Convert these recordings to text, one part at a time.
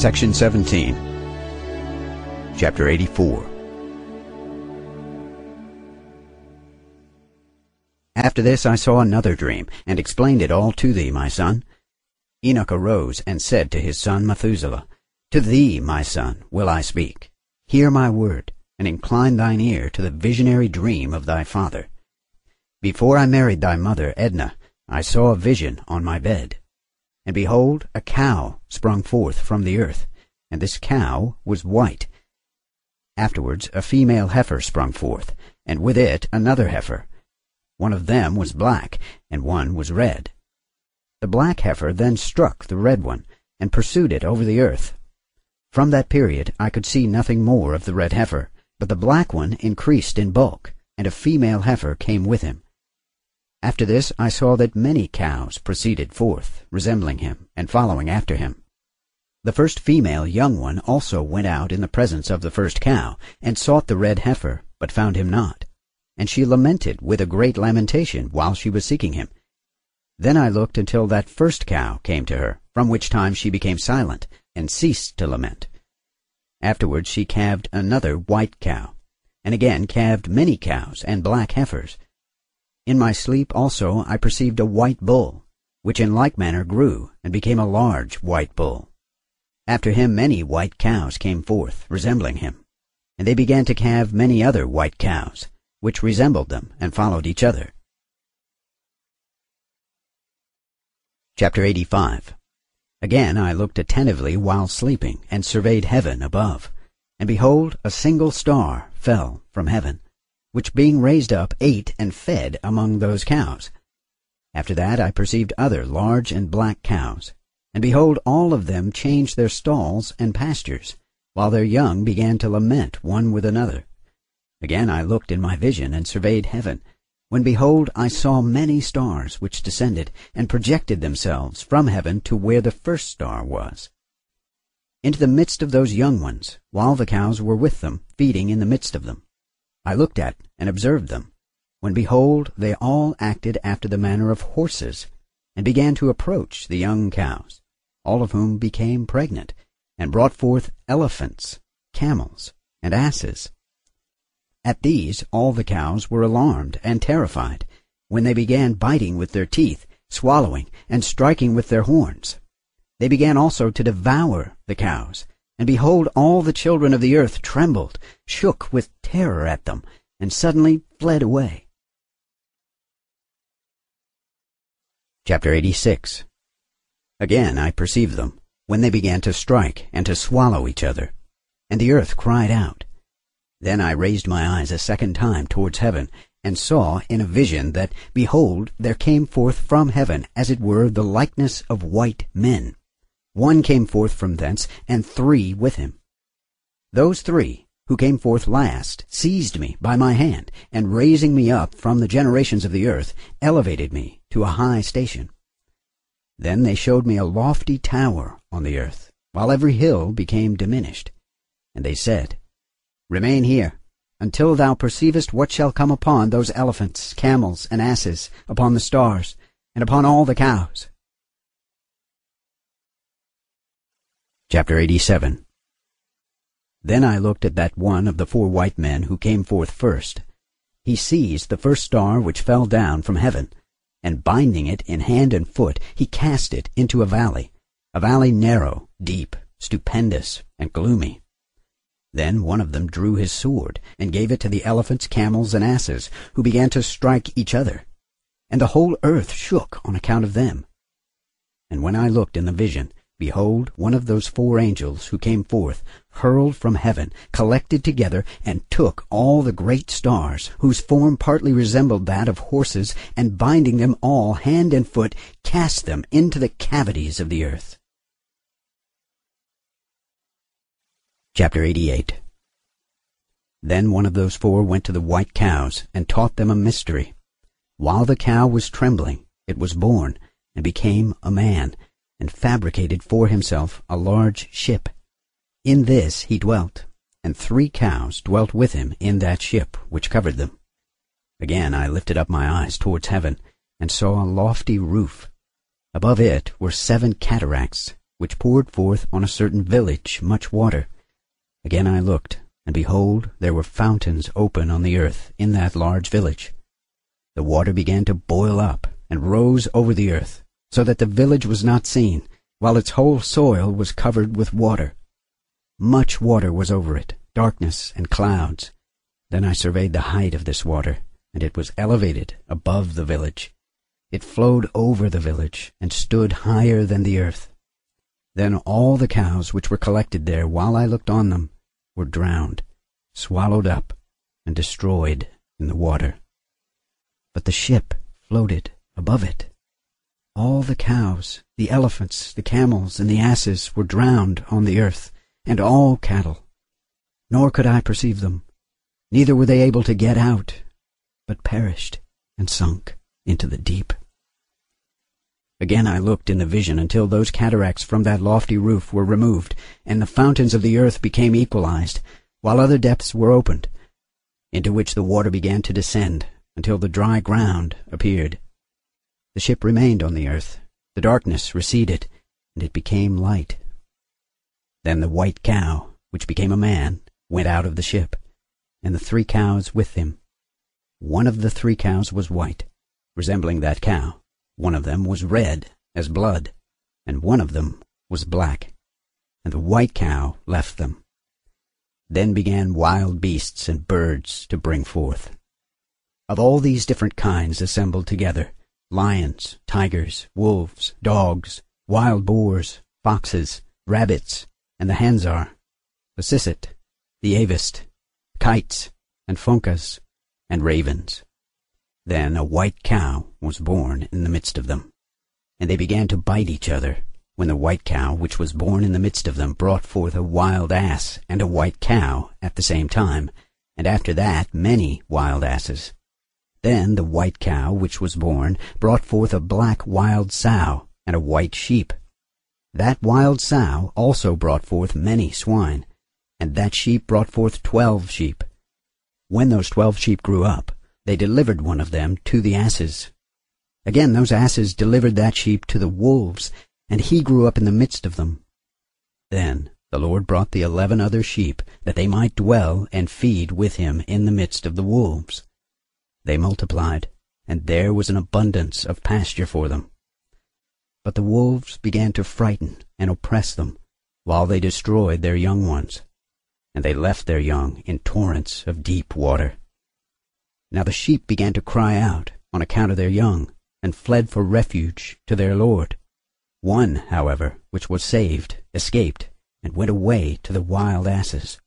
Section 17, Chapter 84. After this I saw another dream, and explained it all to thee, my son. Enoch arose and said to his son Methuselah, To thee, my son, will I speak. Hear my word, and incline thine ear to the visionary dream of thy father. Before I married thy mother Edna, I saw a vision on my bed. And behold, a cow sprung forth from the earth, and this cow was white. Afterwards a female heifer sprung forth, and with it another heifer. One of them was black, and one was red. The black heifer then struck the red one, and pursued it over the earth. From that period I could see nothing more of the red heifer, but the black one increased in bulk, and a female heifer came with him. After this I saw that many cows proceeded forth, resembling him, and following after him. The first female young one also went out in the presence of the first cow, and sought the red heifer, but found him not and she lamented with a great lamentation while she was seeking him. Then I looked until that first cow came to her, from which time she became silent, and ceased to lament. Afterwards she calved another white cow, and again calved many cows and black heifers. In my sleep also I perceived a white bull, which in like manner grew, and became a large white bull. After him many white cows came forth, resembling him, and they began to calve many other white cows, which resembled them and followed each other. Chapter 85 Again I looked attentively while sleeping, and surveyed heaven above. And behold, a single star fell from heaven, which being raised up ate and fed among those cows. After that I perceived other large and black cows, and behold, all of them changed their stalls and pastures, while their young began to lament one with another. Again I looked in my vision and surveyed heaven, when behold I saw many stars which descended and projected themselves from heaven to where the first star was. Into the midst of those young ones, while the cows were with them, feeding in the midst of them. I looked at and observed them, when behold they all acted after the manner of horses, and began to approach the young cows, all of whom became pregnant, and brought forth elephants, camels, and asses at these all the cows were alarmed and terrified, when they began biting with their teeth, swallowing, and striking with their horns. They began also to devour the cows, and behold, all the children of the earth trembled, shook with terror at them, and suddenly fled away. Chapter 86 Again I perceived them, when they began to strike and to swallow each other. And the earth cried out, then I raised my eyes a second time towards heaven, and saw in a vision that, behold, there came forth from heaven, as it were, the likeness of white men. One came forth from thence, and three with him. Those three, who came forth last, seized me by my hand, and raising me up from the generations of the earth, elevated me to a high station. Then they showed me a lofty tower on the earth, while every hill became diminished. And they said, Remain here, until thou perceivest what shall come upon those elephants, camels, and asses, upon the stars, and upon all the cows. Chapter 87 Then I looked at that one of the four white men who came forth first. He seized the first star which fell down from heaven, and binding it in hand and foot, he cast it into a valley, a valley narrow, deep, stupendous, and gloomy. Then one of them drew his sword, and gave it to the elephants, camels, and asses, who began to strike each other. And the whole earth shook on account of them. And when I looked in the vision, behold, one of those four angels who came forth, hurled from heaven, collected together, and took all the great stars, whose form partly resembled that of horses, and binding them all hand and foot, cast them into the cavities of the earth. Chapter 88 Then one of those four went to the white cows and taught them a mystery. While the cow was trembling, it was born and became a man, and fabricated for himself a large ship. In this he dwelt, and three cows dwelt with him in that ship which covered them. Again I lifted up my eyes towards heaven, and saw a lofty roof. Above it were seven cataracts, which poured forth on a certain village much water. Again I looked, and behold, there were fountains open on the earth in that large village. The water began to boil up, and rose over the earth, so that the village was not seen, while its whole soil was covered with water. Much water was over it, darkness and clouds. Then I surveyed the height of this water, and it was elevated above the village. It flowed over the village, and stood higher than the earth. Then all the cows which were collected there while I looked on them were drowned, swallowed up, and destroyed in the water. But the ship floated above it. All the cows, the elephants, the camels, and the asses were drowned on the earth, and all cattle. Nor could I perceive them, neither were they able to get out, but perished and sunk into the deep. Again I looked in the vision until those cataracts from that lofty roof were removed, and the fountains of the earth became equalized, while other depths were opened, into which the water began to descend until the dry ground appeared. The ship remained on the earth, the darkness receded, and it became light. Then the white cow, which became a man, went out of the ship, and the three cows with him. One of the three cows was white, resembling that cow. One of them was red as blood, and one of them was black. And the white cow left them. Then began wild beasts and birds to bring forth. Of all these different kinds assembled together, lions, tigers, wolves, dogs, wild boars, foxes, rabbits, and the hanzar, the sisset, the avist, kites, and funkas, and ravens. Then a white cow was born in the midst of them, and they began to bite each other, when the white cow which was born in the midst of them brought forth a wild ass and a white cow at the same time, and after that many wild asses. Then the white cow which was born brought forth a black wild sow and a white sheep. That wild sow also brought forth many swine, and that sheep brought forth twelve sheep. When those twelve sheep grew up, they delivered one of them to the asses. Again those asses delivered that sheep to the wolves, and he grew up in the midst of them. Then the Lord brought the eleven other sheep, that they might dwell and feed with him in the midst of the wolves. They multiplied, and there was an abundance of pasture for them. But the wolves began to frighten and oppress them, while they destroyed their young ones and they left their young in torrents of deep water. Now the sheep began to cry out on account of their young, and fled for refuge to their Lord. One, however, which was saved, escaped, and went away to the wild asses.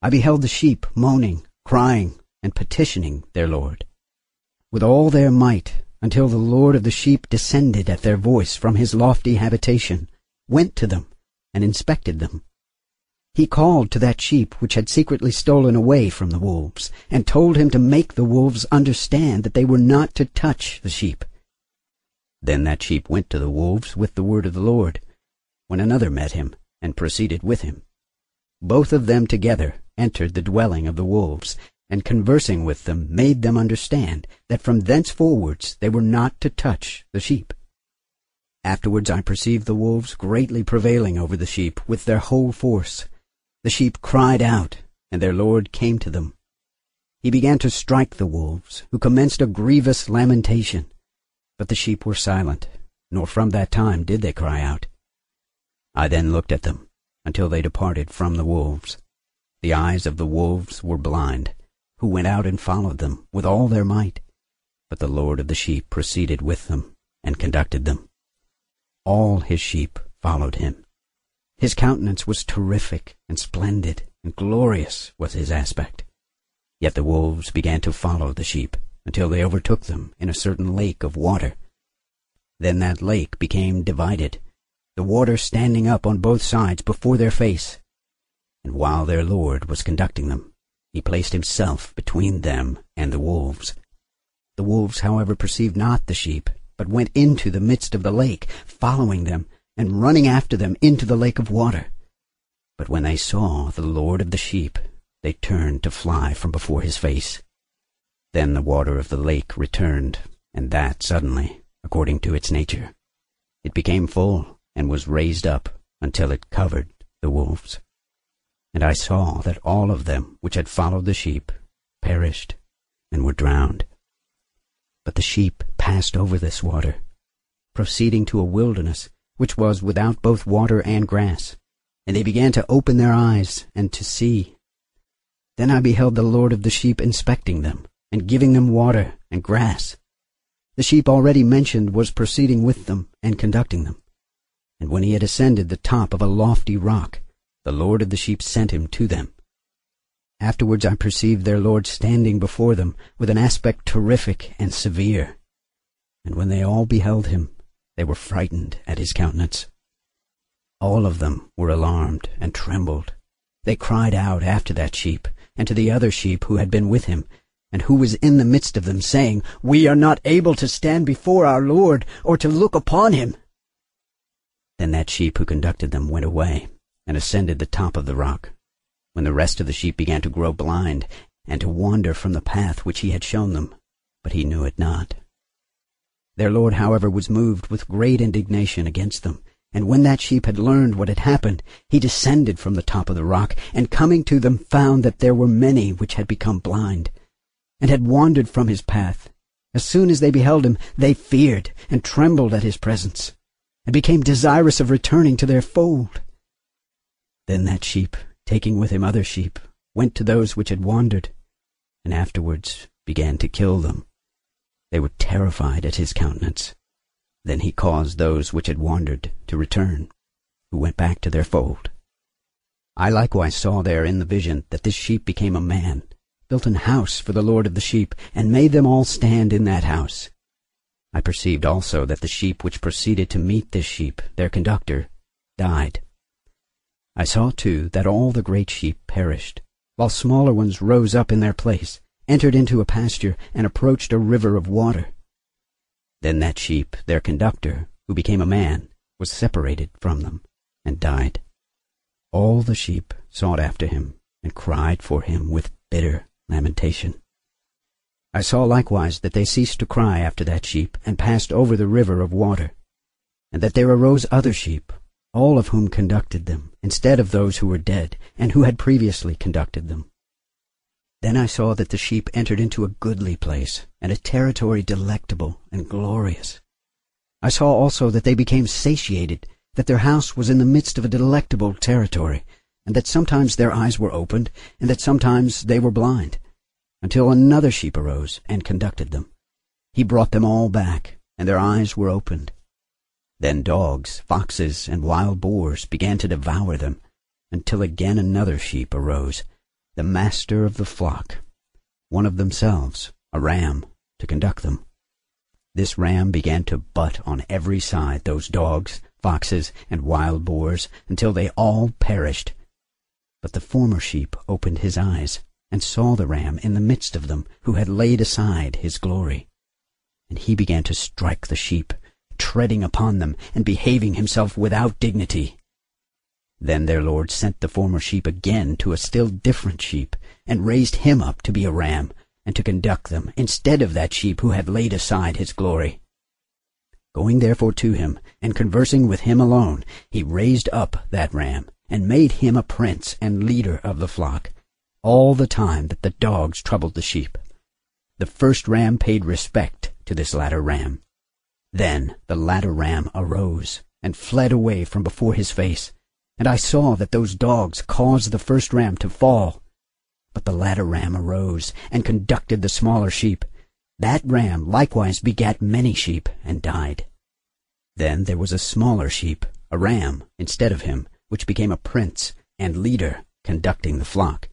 I beheld the sheep moaning, crying, and petitioning their Lord. With all their might, until the Lord of the sheep descended at their voice from his lofty habitation, went to them, and inspected them. He called to that sheep which had secretly stolen away from the wolves, and told him to make the wolves understand that they were not to touch the sheep. Then that sheep went to the wolves with the word of the Lord, when another met him, and proceeded with him. Both of them together entered the dwelling of the wolves, and conversing with them made them understand that from thenceforwards they were not to touch the sheep. Afterwards I perceived the wolves greatly prevailing over the sheep with their whole force, the sheep cried out, and their lord came to them. He began to strike the wolves, who commenced a grievous lamentation. But the sheep were silent, nor from that time did they cry out. I then looked at them, until they departed from the wolves. The eyes of the wolves were blind, who went out and followed them with all their might. But the Lord of the sheep proceeded with them, and conducted them. All his sheep followed him. His countenance was terrific and splendid, and glorious was his aspect. Yet the wolves began to follow the sheep, until they overtook them in a certain lake of water. Then that lake became divided, the water standing up on both sides before their face. And while their lord was conducting them, he placed himself between them and the wolves. The wolves, however, perceived not the sheep, but went into the midst of the lake, following them, and running after them into the lake of water. But when they saw the Lord of the sheep, they turned to fly from before his face. Then the water of the lake returned, and that suddenly, according to its nature. It became full, and was raised up until it covered the wolves. And I saw that all of them which had followed the sheep perished and were drowned. But the sheep passed over this water, proceeding to a wilderness which was without both water and grass, and they began to open their eyes and to see. Then I beheld the Lord of the sheep inspecting them, and giving them water and grass. The sheep already mentioned was proceeding with them and conducting them. And when he had ascended the top of a lofty rock, the Lord of the sheep sent him to them. Afterwards I perceived their Lord standing before them with an aspect terrific and severe. And when they all beheld him, they were frightened at his countenance. All of them were alarmed and trembled. They cried out after that sheep, and to the other sheep who had been with him, and who was in the midst of them, saying, We are not able to stand before our Lord, or to look upon him. Then that sheep who conducted them went away, and ascended the top of the rock, when the rest of the sheep began to grow blind, and to wander from the path which he had shown them, but he knew it not. Their Lord, however, was moved with great indignation against them, and when that sheep had learned what had happened, he descended from the top of the rock, and coming to them found that there were many which had become blind, and had wandered from his path. As soon as they beheld him, they feared and trembled at his presence, and became desirous of returning to their fold. Then that sheep, taking with him other sheep, went to those which had wandered, and afterwards began to kill them. They were terrified at his countenance. Then he caused those which had wandered to return, who went back to their fold. I likewise saw there in the vision that this sheep became a man, built an house for the Lord of the sheep, and made them all stand in that house. I perceived also that the sheep which proceeded to meet this sheep, their conductor, died. I saw too that all the great sheep perished, while smaller ones rose up in their place, entered into a pasture, and approached a river of water. Then that sheep, their conductor, who became a man, was separated from them, and died. All the sheep sought after him, and cried for him with bitter lamentation. I saw likewise that they ceased to cry after that sheep, and passed over the river of water, and that there arose other sheep, all of whom conducted them, instead of those who were dead, and who had previously conducted them. Then I saw that the sheep entered into a goodly place, and a territory delectable and glorious. I saw also that they became satiated, that their house was in the midst of a delectable territory, and that sometimes their eyes were opened, and that sometimes they were blind, until another sheep arose and conducted them. He brought them all back, and their eyes were opened. Then dogs, foxes, and wild boars began to devour them, until again another sheep arose, the master of the flock, one of themselves, a ram, to conduct them. This ram began to butt on every side those dogs, foxes, and wild boars, until they all perished. But the former sheep opened his eyes, and saw the ram in the midst of them, who had laid aside his glory. And he began to strike the sheep, treading upon them, and behaving himself without dignity. Then their Lord sent the former sheep again to a still different sheep, and raised him up to be a ram, and to conduct them, instead of that sheep who had laid aside his glory. Going therefore to him, and conversing with him alone, he raised up that ram, and made him a prince and leader of the flock, all the time that the dogs troubled the sheep. The first ram paid respect to this latter ram. Then the latter ram arose, and fled away from before his face, and I saw that those dogs caused the first ram to fall. But the latter ram arose and conducted the smaller sheep. That ram likewise begat many sheep and died. Then there was a smaller sheep, a ram, instead of him, which became a prince and leader, conducting the flock.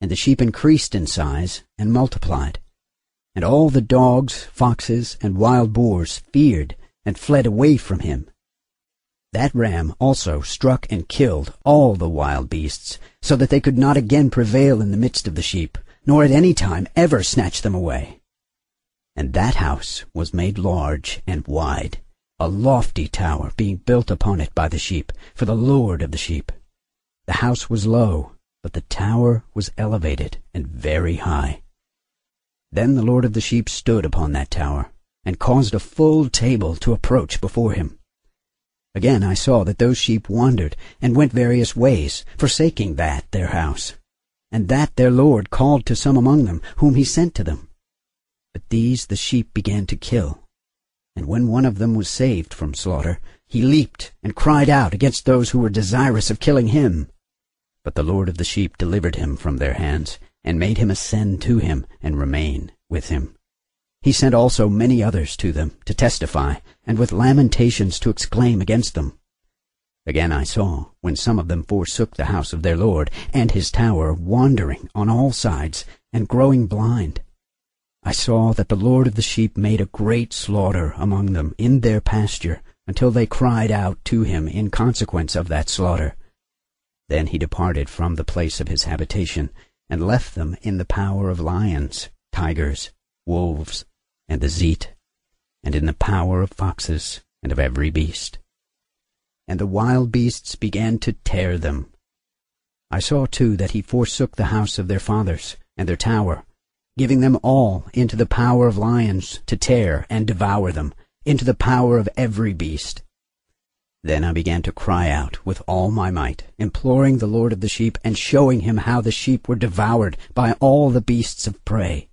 And the sheep increased in size and multiplied. And all the dogs, foxes, and wild boars feared and fled away from him that ram also struck and killed all the wild beasts, so that they could not again prevail in the midst of the sheep, nor at any time ever snatch them away. And that house was made large and wide, a lofty tower being built upon it by the sheep, for the Lord of the sheep. The house was low, but the tower was elevated and very high. Then the Lord of the sheep stood upon that tower, and caused a full table to approach before him Again I saw that those sheep wandered, and went various ways, forsaking that their house, and that their Lord called to some among them, whom he sent to them. But these the sheep began to kill. And when one of them was saved from slaughter, he leaped and cried out against those who were desirous of killing him. But the Lord of the sheep delivered him from their hands, and made him ascend to him, and remain with him. He sent also many others to them to testify, and with lamentations to exclaim against them. Again I saw, when some of them forsook the house of their Lord, and his tower, wandering on all sides, and growing blind. I saw that the Lord of the sheep made a great slaughter among them in their pasture, until they cried out to him in consequence of that slaughter. Then he departed from the place of his habitation, and left them in the power of lions, tigers, wolves, and the zeet, and in the power of foxes and of every beast. And the wild beasts began to tear them. I saw too that he forsook the house of their fathers and their tower, giving them all into the power of lions to tear and devour them, into the power of every beast. Then I began to cry out with all my might, imploring the Lord of the sheep, and showing him how the sheep were devoured by all the beasts of prey.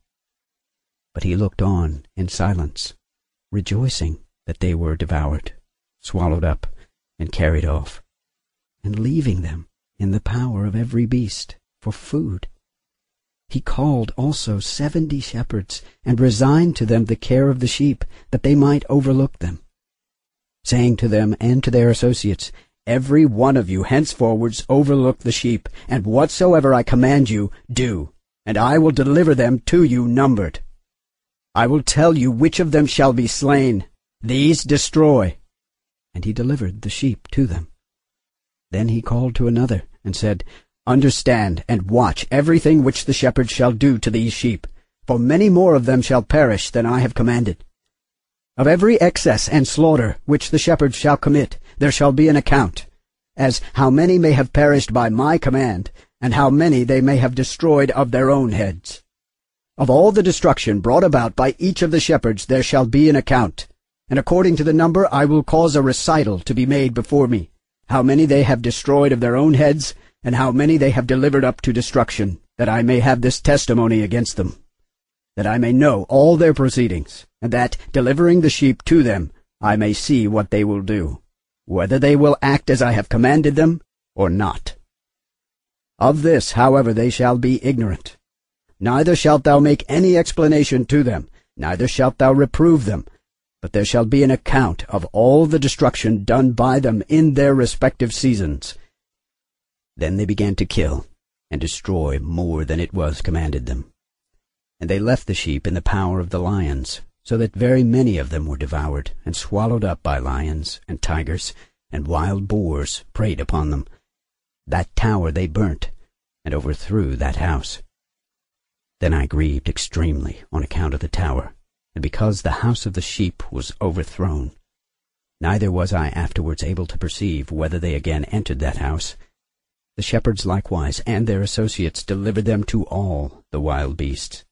But he looked on in silence, rejoicing that they were devoured, swallowed up, and carried off, and leaving them in the power of every beast for food. He called also seventy shepherds, and resigned to them the care of the sheep, that they might overlook them, saying to them and to their associates, Every one of you henceforwards overlook the sheep, and whatsoever I command you, do, and I will deliver them to you numbered. I will tell you which of them shall be slain. These destroy. And he delivered the sheep to them. Then he called to another, and said, Understand and watch everything which the shepherds shall do to these sheep, for many more of them shall perish than I have commanded. Of every excess and slaughter which the shepherds shall commit, there shall be an account, as how many may have perished by my command, and how many they may have destroyed of their own heads. Of all the destruction brought about by each of the shepherds there shall be an account, and according to the number I will cause a recital to be made before me, how many they have destroyed of their own heads, and how many they have delivered up to destruction, that I may have this testimony against them, that I may know all their proceedings, and that, delivering the sheep to them, I may see what they will do, whether they will act as I have commanded them, or not. Of this, however, they shall be ignorant, Neither shalt thou make any explanation to them, neither shalt thou reprove them, but there shall be an account of all the destruction done by them in their respective seasons. Then they began to kill and destroy more than it was commanded them. And they left the sheep in the power of the lions, so that very many of them were devoured and swallowed up by lions and tigers, and wild boars preyed upon them. That tower they burnt, and overthrew that house. Then I grieved extremely on account of the tower, and because the house of the sheep was overthrown. Neither was I afterwards able to perceive whether they again entered that house. The shepherds likewise and their associates delivered them to all the wild beasts,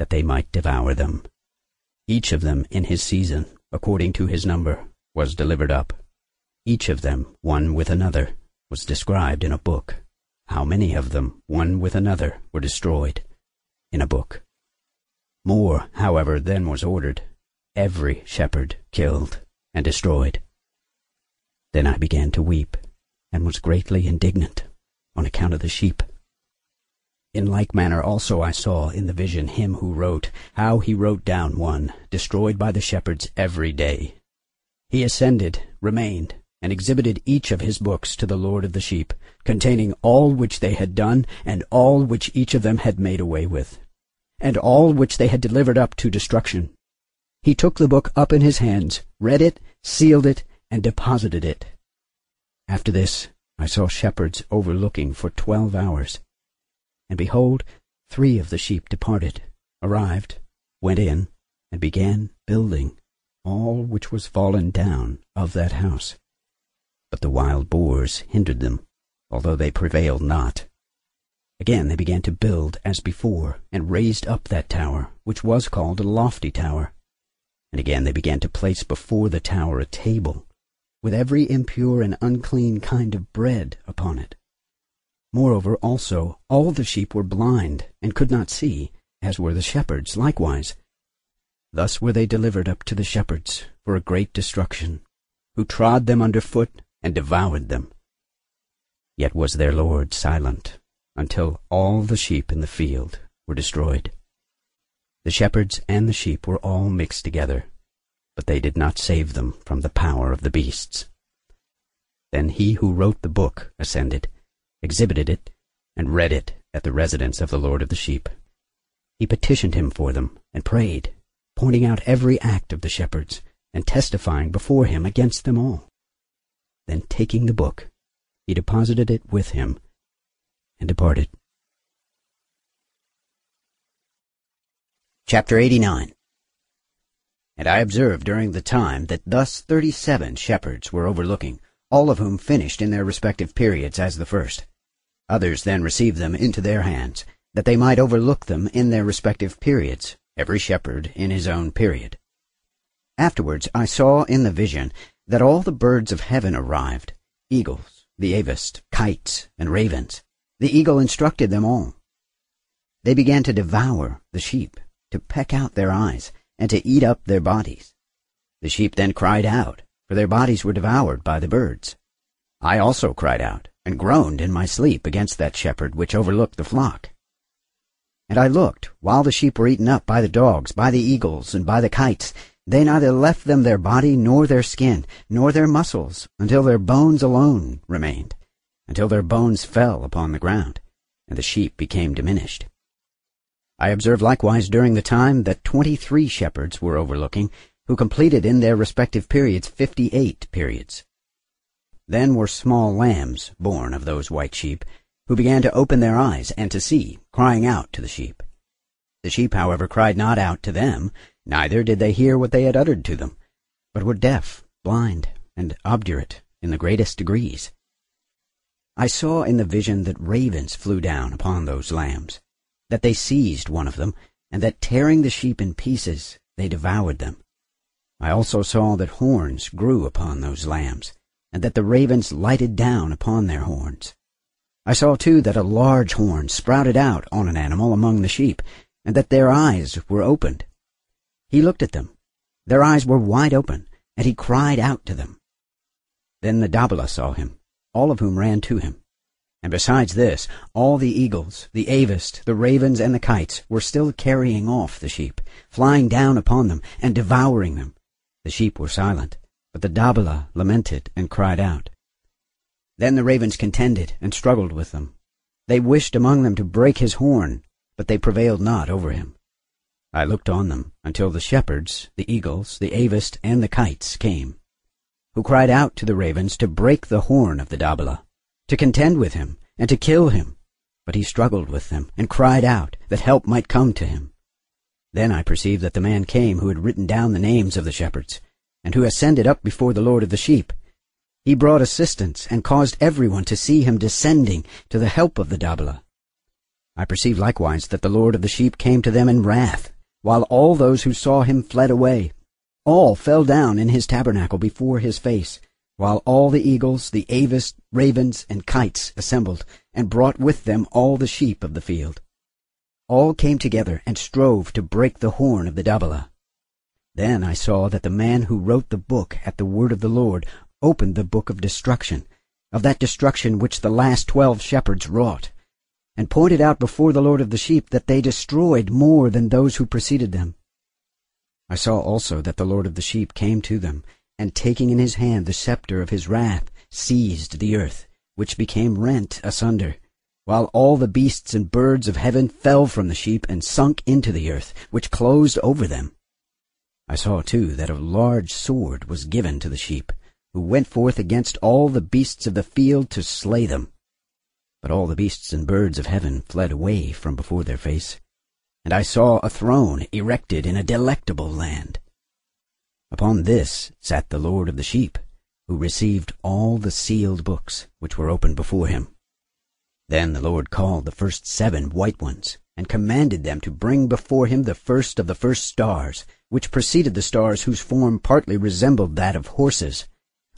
that they might devour them. Each of them in his season, according to his number, was delivered up. Each of them, one with another, was described in a book. How many of them, one with another, were destroyed? in a book. More, however, than was ordered, every shepherd killed and destroyed. Then I began to weep, and was greatly indignant on account of the sheep. In like manner also I saw in the vision him who wrote, how he wrote down one, destroyed by the shepherds every day. He ascended, remained, and exhibited each of his books to the Lord of the sheep, containing all which they had done, and all which each of them had made away with, and all which they had delivered up to destruction. He took the book up in his hands, read it, sealed it, and deposited it. After this I saw shepherds overlooking for twelve hours. And behold, three of the sheep departed, arrived, went in, and began building all which was fallen down of that house. But the wild boars hindered them although they prevailed not. Again they began to build as before, and raised up that tower, which was called a lofty tower. And again they began to place before the tower a table, with every impure and unclean kind of bread upon it. Moreover, also, all the sheep were blind, and could not see, as were the shepherds likewise. Thus were they delivered up to the shepherds for a great destruction, who trod them under foot and devoured them. Yet was their Lord silent until all the sheep in the field were destroyed. The shepherds and the sheep were all mixed together, but they did not save them from the power of the beasts. Then he who wrote the book ascended, exhibited it, and read it at the residence of the Lord of the sheep. He petitioned him for them and prayed, pointing out every act of the shepherds and testifying before him against them all. Then taking the book, he deposited it with him and departed. Chapter 89 And I observed during the time that thus thirty-seven shepherds were overlooking, all of whom finished in their respective periods as the first. Others then received them into their hands, that they might overlook them in their respective periods, every shepherd in his own period. Afterwards I saw in the vision that all the birds of heaven arrived, eagles, the avist, kites, and ravens. The eagle instructed them all. They began to devour the sheep, to peck out their eyes, and to eat up their bodies. The sheep then cried out, for their bodies were devoured by the birds. I also cried out, and groaned in my sleep against that shepherd which overlooked the flock. And I looked, while the sheep were eaten up by the dogs, by the eagles, and by the kites. They neither left them their body, nor their skin, nor their muscles, until their bones alone remained, until their bones fell upon the ground, and the sheep became diminished. I observed likewise during the time that twenty-three shepherds were overlooking, who completed in their respective periods fifty-eight periods. Then were small lambs born of those white sheep, who began to open their eyes and to see, crying out to the sheep. The sheep, however, cried not out to them, neither did they hear what they had uttered to them, but were deaf, blind, and obdurate in the greatest degrees. I saw in the vision that ravens flew down upon those lambs, that they seized one of them, and that tearing the sheep in pieces, they devoured them. I also saw that horns grew upon those lambs, and that the ravens lighted down upon their horns. I saw too that a large horn sprouted out on an animal among the sheep, and that their eyes were opened. He looked at them. Their eyes were wide open, and he cried out to them. Then the Dabbala saw him, all of whom ran to him. And besides this, all the eagles, the avist, the ravens, and the kites were still carrying off the sheep, flying down upon them, and devouring them. The sheep were silent, but the Dabbala lamented and cried out. Then the ravens contended and struggled with them. They wished among them to break his horn, but they prevailed not over him. I looked on them until the shepherds, the eagles, the avist, and the kites came, who cried out to the ravens to break the horn of the Dabbala, to contend with him, and to kill him. But he struggled with them, and cried out that help might come to him. Then I perceived that the man came who had written down the names of the shepherds, and who ascended up before the Lord of the sheep. He brought assistance and caused everyone to see him descending to the help of the Dabbala. I perceived likewise that the Lord of the sheep came to them in wrath, while all those who saw him fled away. All fell down in his tabernacle before his face, while all the eagles, the avist, ravens, and kites assembled, and brought with them all the sheep of the field. All came together and strove to break the horn of the Dabbala. Then I saw that the man who wrote the book at the word of the Lord opened the book of destruction, of that destruction which the last twelve shepherds wrought, and pointed out before the Lord of the sheep that they destroyed more than those who preceded them. I saw also that the Lord of the sheep came to them, and taking in his hand the scepter of his wrath, seized the earth, which became rent asunder, while all the beasts and birds of heaven fell from the sheep and sunk into the earth, which closed over them. I saw too that a large sword was given to the sheep, who went forth against all the beasts of the field to slay them. But all the beasts and birds of heaven fled away from before their face, and I saw a throne erected in a delectable land. Upon this sat the Lord of the sheep, who received all the sealed books which were opened before him. Then the Lord called the first seven white ones, and commanded them to bring before him the first of the first stars, which preceded the stars whose form partly resembled that of horses.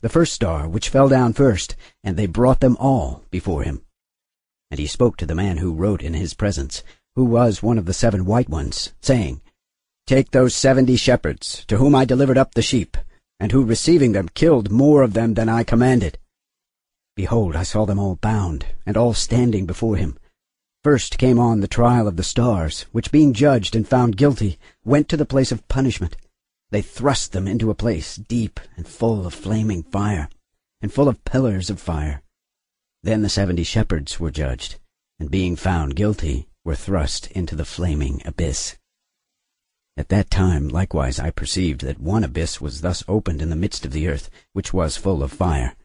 the first star which fell down first, and they brought them all before him. And he spoke to the man who wrote in his presence, who was one of the seven white ones, saying, Take those seventy shepherds, to whom I delivered up the sheep, and who receiving them killed more of them than I commanded. Behold, I saw them all bound, and all standing before him. First came on the trial of the stars, which being judged and found guilty, went to the place of punishment. They thrust them into a place deep and full of flaming fire, and full of pillars of fire. Then the seventy shepherds were judged, and being found guilty, were thrust into the flaming abyss. At that time likewise I perceived that one abyss was thus opened in the midst of the earth, which was full of fire.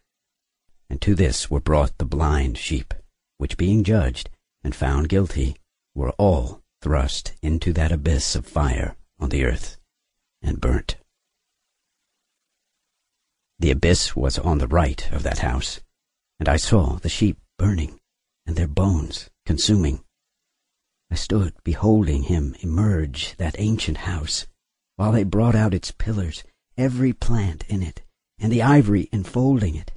And to this were brought the blind sheep, which being judged, and found guilty were all thrust into that abyss of fire on the earth and burnt. The abyss was on the right of that house, and I saw the sheep burning, and their bones consuming. I stood beholding him emerge that ancient house, while they brought out its pillars, every plant in it, and the ivory enfolding it.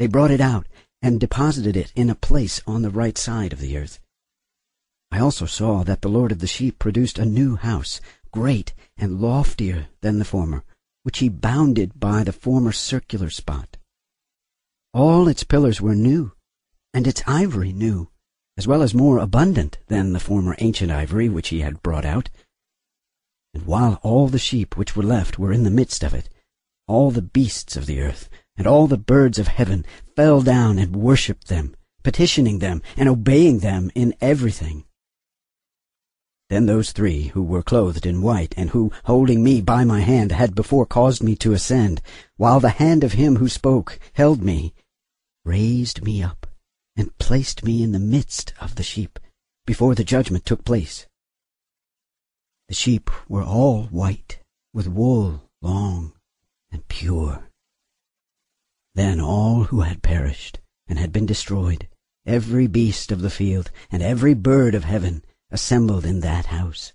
They brought it out, and deposited it in a place on the right side of the earth. I also saw that the Lord of the sheep produced a new house, great and loftier than the former, which he bounded by the former circular spot. All its pillars were new, and its ivory new, as well as more abundant than the former ancient ivory which he had brought out. And while all the sheep which were left were in the midst of it, all the beasts of the earth, and all the birds of heaven fell down and worshipped them, petitioning them and obeying them in everything. Then those three who were clothed in white, and who, holding me by my hand, had before caused me to ascend, while the hand of him who spoke held me, raised me up, and placed me in the midst of the sheep, before the judgment took place. The sheep were all white, with wool long and pure. Then all who had perished and had been destroyed, every beast of the field and every bird of heaven, assembled in that house,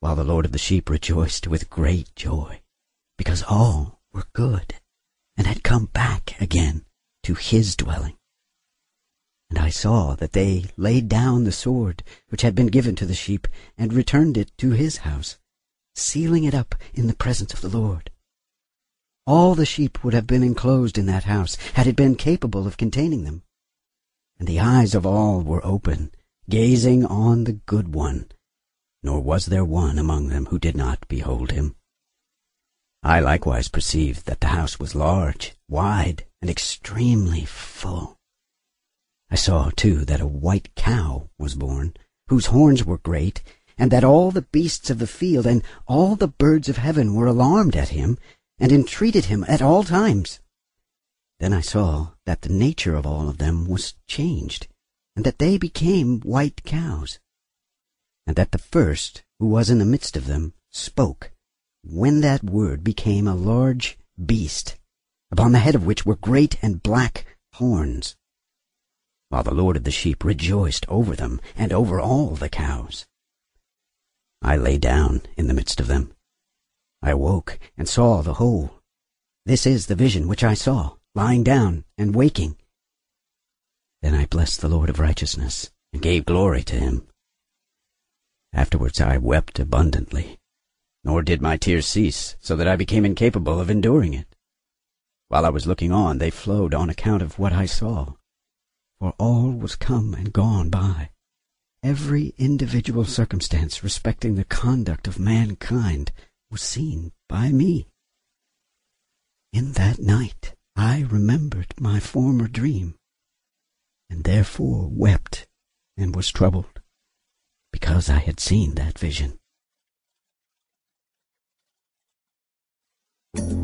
while the Lord of the sheep rejoiced with great joy, because all were good and had come back again to his dwelling. And I saw that they laid down the sword which had been given to the sheep and returned it to his house, sealing it up in the presence of the Lord. All the sheep would have been enclosed in that house had it been capable of containing them. And the eyes of all were open, gazing on the good one, nor was there one among them who did not behold him. I likewise perceived that the house was large, wide, and extremely full. I saw, too, that a white cow was born, whose horns were great, and that all the beasts of the field and all the birds of heaven were alarmed at him and entreated him at all times. Then I saw that the nature of all of them was changed, and that they became white cows, and that the first, who was in the midst of them, spoke, when that word became a large beast, upon the head of which were great and black horns, while the Lord of the sheep rejoiced over them and over all the cows. I lay down in the midst of them, I awoke and saw the whole. This is the vision which I saw, lying down and waking. Then I blessed the Lord of righteousness and gave glory to him. Afterwards I wept abundantly, nor did my tears cease, so that I became incapable of enduring it. While I was looking on, they flowed on account of what I saw, for all was come and gone by. Every individual circumstance respecting the conduct of mankind was seen by me. In that night I remembered my former dream, and therefore wept and was troubled, because I had seen that vision.